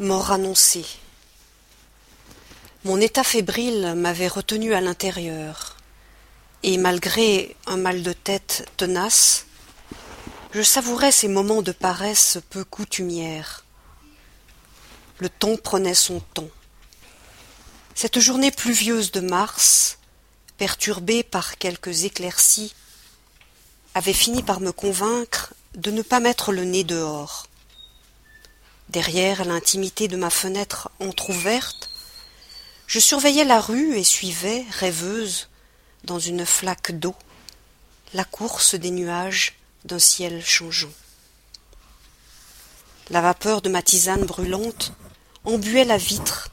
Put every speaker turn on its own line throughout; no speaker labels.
Mort annoncée. Mon état fébrile m'avait retenu à l'intérieur, et malgré un mal de tête tenace, je savourais ces moments de paresse peu coutumière. Le temps prenait son temps. Cette journée pluvieuse de mars, perturbée par quelques éclaircies, avait fini par me convaincre de ne pas mettre le nez dehors. Derrière l'intimité de ma fenêtre entr'ouverte, je surveillais la rue et suivais, rêveuse, dans une flaque d'eau, la course des nuages d'un ciel changeant. La vapeur de ma tisane brûlante embuait la vitre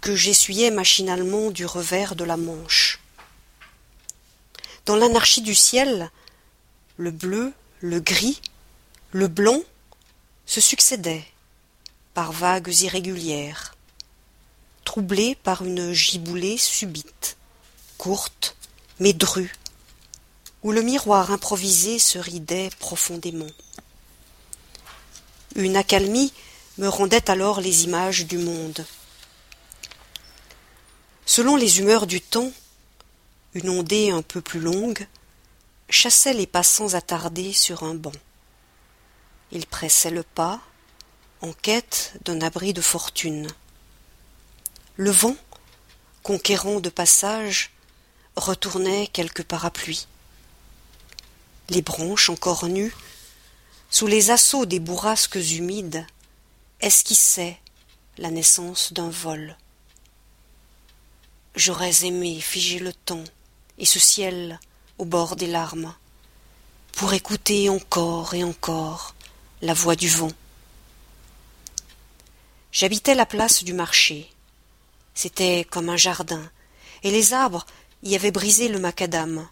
que j'essuyais machinalement du revers de la manche. Dans l'anarchie du ciel, le bleu, le gris, le blanc se succédaient par vagues irrégulières, troublées par une giboulée subite, courte, mais drue, où le miroir improvisé se ridait profondément. Une accalmie me rendait alors les images du monde. Selon les humeurs du temps, une ondée un peu plus longue chassait les passants attardés sur un banc. Ils pressaient le pas, en quête d'un abri de fortune. Le vent, conquérant de passage, retournait quelques parapluies. Les branches encore nues, sous les assauts des bourrasques humides, esquissaient la naissance d'un vol. J'aurais aimé figer le temps et ce ciel au bord des larmes, pour écouter encore et encore la voix du vent. J'habitais la place du marché. C'était comme un jardin, et les arbres y avaient brisé le macadam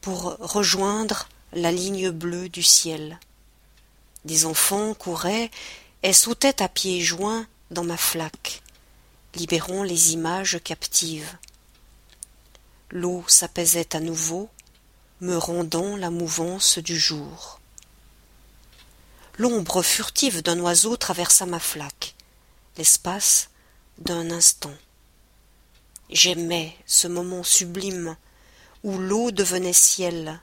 pour rejoindre la ligne bleue du ciel. Des enfants couraient et sautaient à pieds joints dans ma flaque, libérant les images captives. L'eau s'apaisait à nouveau, me rendant la mouvance du jour. L'ombre furtive d'un oiseau traversa ma flaque l'espace d'un instant. J'aimais ce moment sublime où l'eau devenait ciel.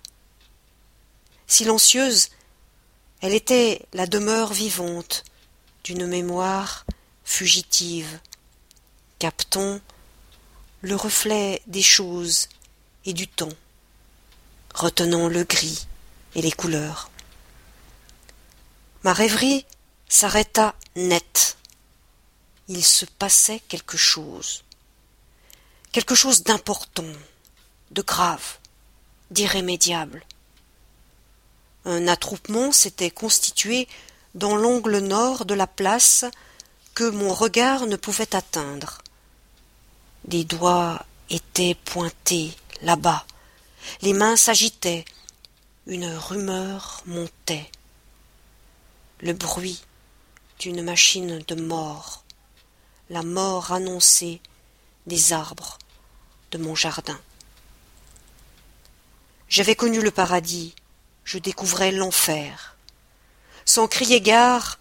Silencieuse, elle était la demeure vivante d'une mémoire fugitive, captant le reflet des choses et du temps, retenant le gris et les couleurs. Ma rêverie s'arrêta net il se passait quelque chose. Quelque chose d'important, de grave, d'irrémédiable. Un attroupement s'était constitué dans l'angle nord de la place que mon regard ne pouvait atteindre. Des doigts étaient pointés là-bas, les mains s'agitaient, une rumeur montait. Le bruit d'une machine de mort la mort annoncée des arbres de mon jardin. J'avais connu le paradis, je découvrais l'enfer. Sans crier gare,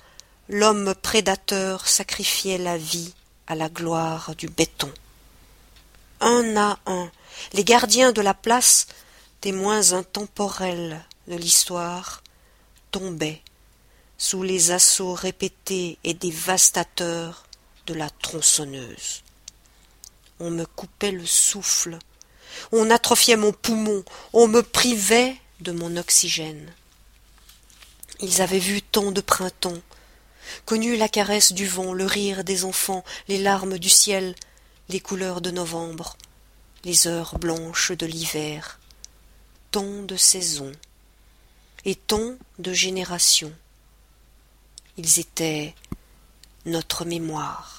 l'homme prédateur sacrifiait la vie à la gloire du béton. Un à un, les gardiens de la place, témoins intemporels de l'histoire, tombaient sous les assauts répétés et dévastateurs de la tronçonneuse. On me coupait le souffle, on atrophiait mon poumon, on me privait de mon oxygène. Ils avaient vu tant de printemps, connu la caresse du vent, le rire des enfants, les larmes du ciel, les couleurs de novembre, les heures blanches de l'hiver, tant de saisons et tant de générations. Ils étaient notre mémoire.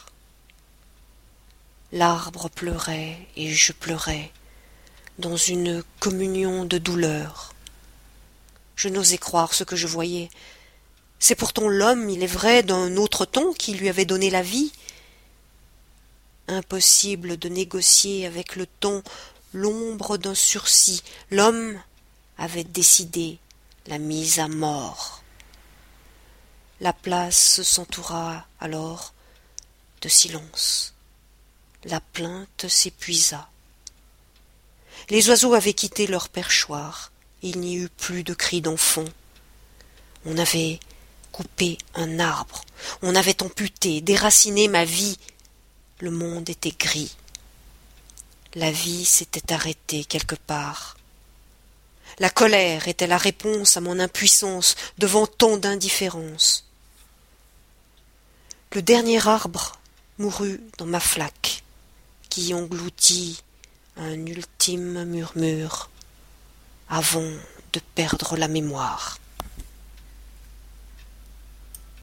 L'arbre pleurait et je pleurais, dans une communion de douleur. Je n'osais croire ce que je voyais. C'est pourtant l'homme, il est vrai, d'un autre temps qui lui avait donné la vie. Impossible de négocier avec le temps l'ombre d'un sursis. L'homme avait décidé la mise à mort. La place s'entoura alors de silence. La plainte s'épuisa. Les oiseaux avaient quitté leur perchoir, il n'y eut plus de cris d'enfants. On avait coupé un arbre, on avait amputé, déraciné ma vie. Le monde était gris. La vie s'était arrêtée quelque part. La colère était la réponse à mon impuissance devant tant d'indifférence. Le dernier arbre mourut dans ma flaque, qui engloutit un ultime murmure avant de perdre la mémoire.